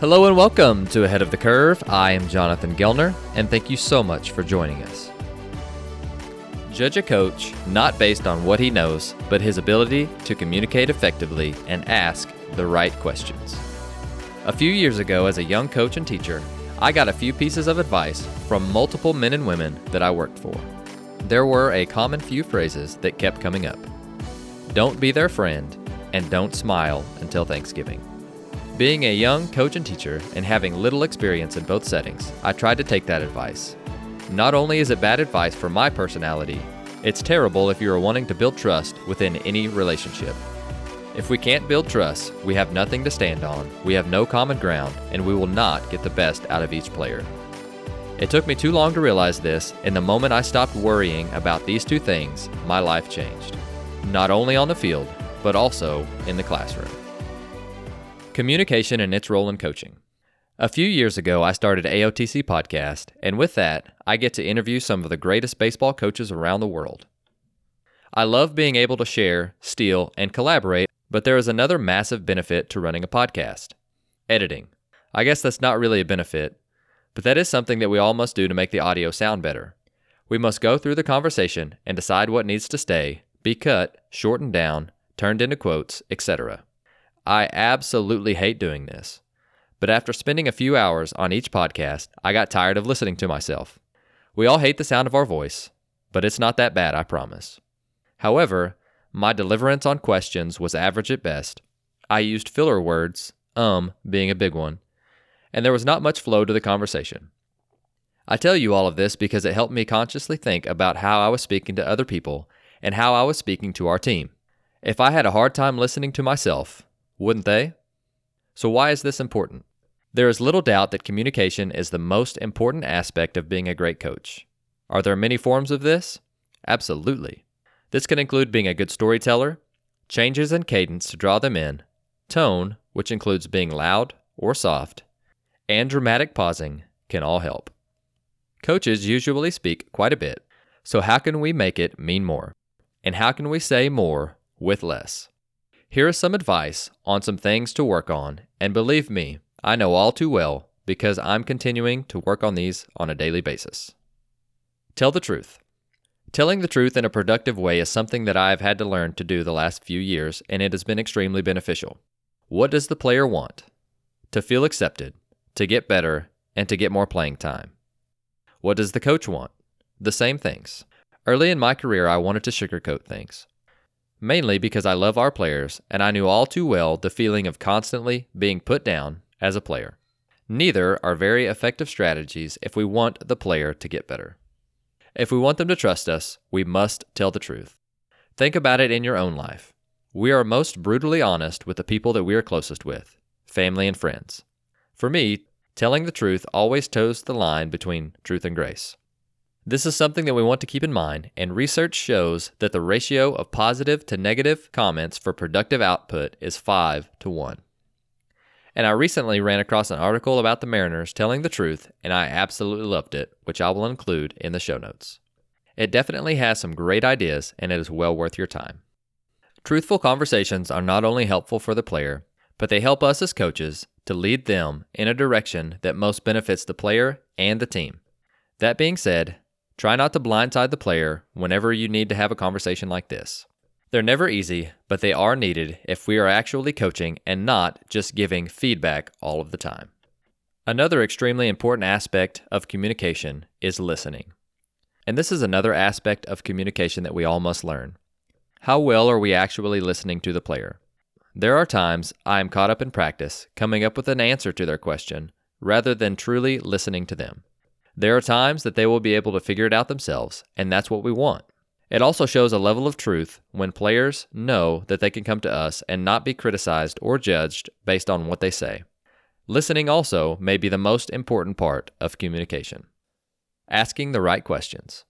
Hello and welcome to Ahead of the Curve. I am Jonathan Gelner, and thank you so much for joining us. Judge a coach not based on what he knows, but his ability to communicate effectively and ask the right questions. A few years ago, as a young coach and teacher, I got a few pieces of advice from multiple men and women that I worked for. There were a common few phrases that kept coming up Don't be their friend, and don't smile until Thanksgiving. Being a young coach and teacher and having little experience in both settings, I tried to take that advice. Not only is it bad advice for my personality, it's terrible if you are wanting to build trust within any relationship. If we can't build trust, we have nothing to stand on, we have no common ground, and we will not get the best out of each player. It took me too long to realize this, and the moment I stopped worrying about these two things, my life changed. Not only on the field, but also in the classroom. Communication and its role in coaching. A few years ago, I started AOTC podcast, and with that, I get to interview some of the greatest baseball coaches around the world. I love being able to share, steal, and collaborate, but there is another massive benefit to running a podcast editing. I guess that's not really a benefit, but that is something that we all must do to make the audio sound better. We must go through the conversation and decide what needs to stay, be cut, shortened down, turned into quotes, etc. I absolutely hate doing this. But after spending a few hours on each podcast, I got tired of listening to myself. We all hate the sound of our voice, but it's not that bad, I promise. However, my deliverance on questions was average at best. I used filler words, um being a big one, and there was not much flow to the conversation. I tell you all of this because it helped me consciously think about how I was speaking to other people and how I was speaking to our team. If I had a hard time listening to myself, wouldn't they? So, why is this important? There is little doubt that communication is the most important aspect of being a great coach. Are there many forms of this? Absolutely. This can include being a good storyteller, changes in cadence to draw them in, tone, which includes being loud or soft, and dramatic pausing can all help. Coaches usually speak quite a bit, so how can we make it mean more? And how can we say more with less? Here is some advice on some things to work on, and believe me, I know all too well because I'm continuing to work on these on a daily basis. Tell the truth. Telling the truth in a productive way is something that I have had to learn to do the last few years, and it has been extremely beneficial. What does the player want? To feel accepted, to get better, and to get more playing time. What does the coach want? The same things. Early in my career, I wanted to sugarcoat things mainly because I love our players and I knew all too well the feeling of constantly being put down as a player. Neither are very effective strategies if we want the player to get better. If we want them to trust us, we must tell the truth. Think about it in your own life. We are most brutally honest with the people that we are closest with, family and friends. For me, telling the truth always toes the line between truth and grace. This is something that we want to keep in mind, and research shows that the ratio of positive to negative comments for productive output is 5 to 1. And I recently ran across an article about the Mariners telling the truth, and I absolutely loved it, which I will include in the show notes. It definitely has some great ideas, and it is well worth your time. Truthful conversations are not only helpful for the player, but they help us as coaches to lead them in a direction that most benefits the player and the team. That being said, Try not to blindside the player whenever you need to have a conversation like this. They're never easy, but they are needed if we are actually coaching and not just giving feedback all of the time. Another extremely important aspect of communication is listening. And this is another aspect of communication that we all must learn. How well are we actually listening to the player? There are times I am caught up in practice coming up with an answer to their question rather than truly listening to them. There are times that they will be able to figure it out themselves, and that's what we want. It also shows a level of truth when players know that they can come to us and not be criticized or judged based on what they say. Listening also may be the most important part of communication. Asking the right questions.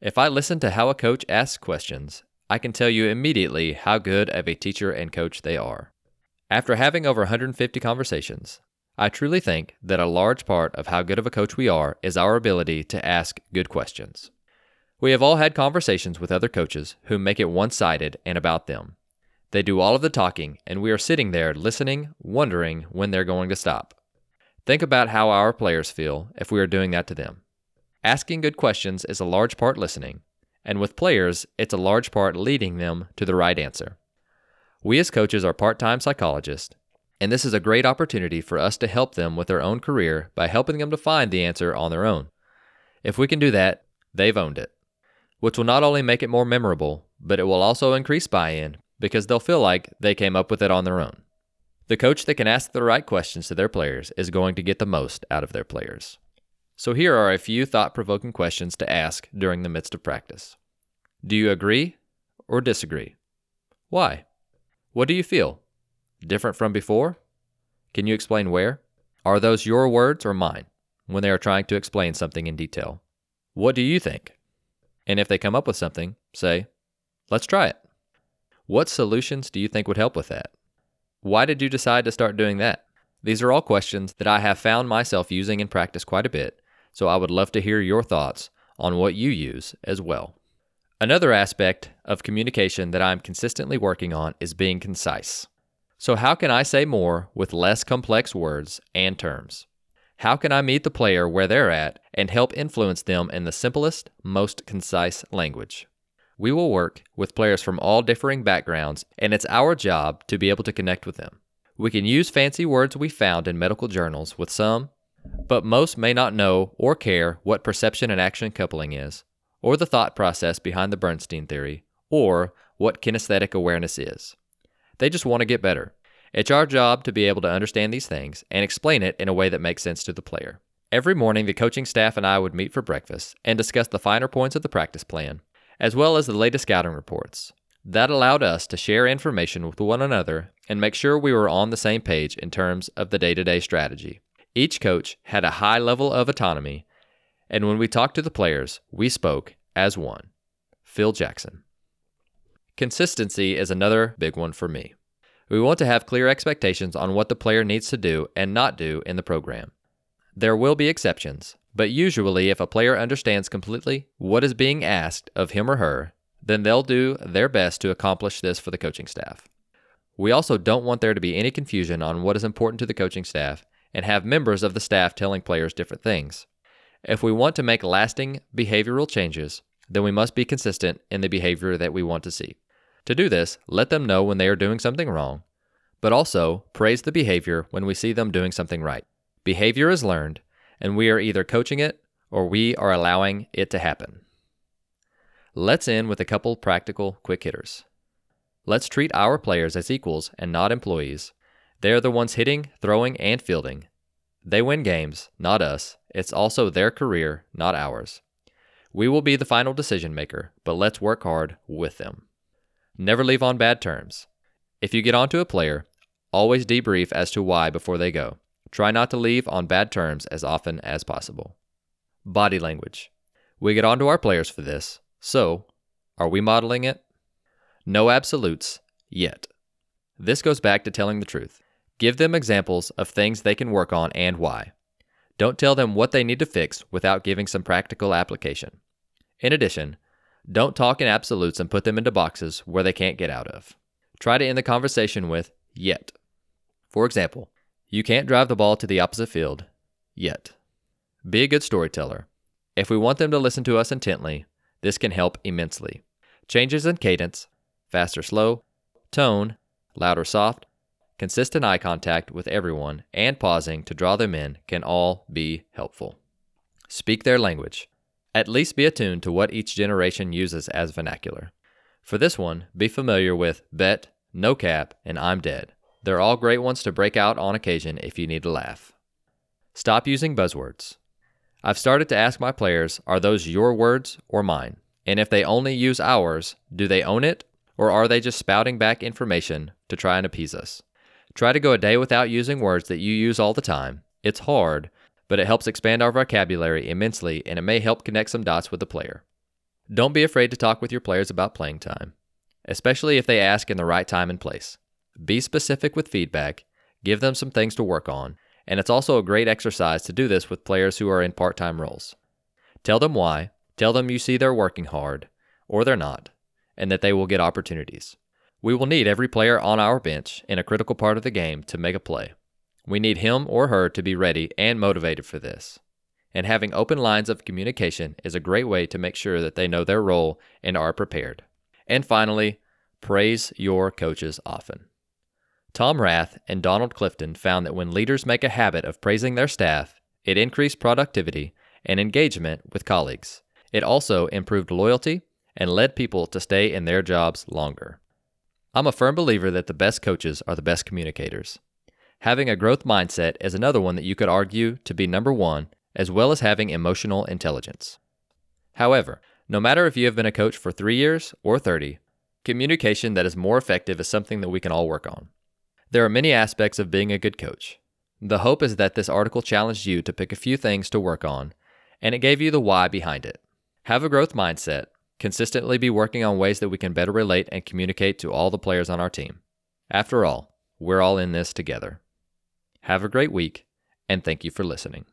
If I listen to how a coach asks questions, I can tell you immediately how good of a teacher and coach they are. After having over 150 conversations, I truly think that a large part of how good of a coach we are is our ability to ask good questions. We have all had conversations with other coaches who make it one sided and about them. They do all of the talking, and we are sitting there listening, wondering when they're going to stop. Think about how our players feel if we are doing that to them. Asking good questions is a large part listening, and with players, it's a large part leading them to the right answer. We as coaches are part time psychologists, and this is a great opportunity for us to help them with their own career by helping them to find the answer on their own. If we can do that, they've owned it, which will not only make it more memorable, but it will also increase buy in because they'll feel like they came up with it on their own. The coach that can ask the right questions to their players is going to get the most out of their players. So here are a few thought provoking questions to ask during the midst of practice Do you agree or disagree? Why? What do you feel? Different from before? Can you explain where? Are those your words or mine when they are trying to explain something in detail? What do you think? And if they come up with something, say, let's try it. What solutions do you think would help with that? Why did you decide to start doing that? These are all questions that I have found myself using in practice quite a bit, so I would love to hear your thoughts on what you use as well. Another aspect of communication that I'm consistently working on is being concise. So, how can I say more with less complex words and terms? How can I meet the player where they're at and help influence them in the simplest, most concise language? We will work with players from all differing backgrounds, and it's our job to be able to connect with them. We can use fancy words we found in medical journals with some, but most may not know or care what perception and action coupling is, or the thought process behind the Bernstein theory, or what kinesthetic awareness is. They just want to get better. It's our job to be able to understand these things and explain it in a way that makes sense to the player. Every morning, the coaching staff and I would meet for breakfast and discuss the finer points of the practice plan as well as the latest scouting reports. That allowed us to share information with one another and make sure we were on the same page in terms of the day to day strategy. Each coach had a high level of autonomy, and when we talked to the players, we spoke as one. Phil Jackson. Consistency is another big one for me. We want to have clear expectations on what the player needs to do and not do in the program. There will be exceptions, but usually, if a player understands completely what is being asked of him or her, then they'll do their best to accomplish this for the coaching staff. We also don't want there to be any confusion on what is important to the coaching staff and have members of the staff telling players different things. If we want to make lasting behavioral changes, then we must be consistent in the behavior that we want to see. To do this, let them know when they are doing something wrong, but also praise the behavior when we see them doing something right. Behavior is learned, and we are either coaching it or we are allowing it to happen. Let's end with a couple practical quick hitters. Let's treat our players as equals and not employees. They are the ones hitting, throwing, and fielding. They win games, not us. It's also their career, not ours. We will be the final decision maker, but let's work hard with them. Never leave on bad terms. If you get onto a player, always debrief as to why before they go. Try not to leave on bad terms as often as possible. Body language. We get onto our players for this, so are we modeling it? No absolutes yet. This goes back to telling the truth. Give them examples of things they can work on and why. Don't tell them what they need to fix without giving some practical application. In addition, don't talk in absolutes and put them into boxes where they can't get out of. Try to end the conversation with yet. For example, you can't drive the ball to the opposite field yet. Be a good storyteller. If we want them to listen to us intently, this can help immensely. Changes in cadence, fast or slow, tone, loud or soft, consistent eye contact with everyone, and pausing to draw them in can all be helpful. Speak their language. At least be attuned to what each generation uses as vernacular. For this one, be familiar with bet, no cap, and I'm dead. They're all great ones to break out on occasion if you need a laugh. Stop using buzzwords. I've started to ask my players are those your words or mine? And if they only use ours, do they own it or are they just spouting back information to try and appease us? Try to go a day without using words that you use all the time. It's hard, but it helps expand our vocabulary immensely and it may help connect some dots with the player. Don't be afraid to talk with your players about playing time, especially if they ask in the right time and place. Be specific with feedback, give them some things to work on, and it's also a great exercise to do this with players who are in part time roles. Tell them why, tell them you see they're working hard, or they're not, and that they will get opportunities. We will need every player on our bench in a critical part of the game to make a play. We need him or her to be ready and motivated for this. And having open lines of communication is a great way to make sure that they know their role and are prepared. And finally, praise your coaches often. Tom Rath and Donald Clifton found that when leaders make a habit of praising their staff, it increased productivity and engagement with colleagues. It also improved loyalty and led people to stay in their jobs longer. I'm a firm believer that the best coaches are the best communicators. Having a growth mindset is another one that you could argue to be number one, as well as having emotional intelligence. However, no matter if you have been a coach for three years or 30, communication that is more effective is something that we can all work on. There are many aspects of being a good coach. The hope is that this article challenged you to pick a few things to work on, and it gave you the why behind it. Have a growth mindset, consistently be working on ways that we can better relate and communicate to all the players on our team. After all, we're all in this together. Have a great week, and thank you for listening.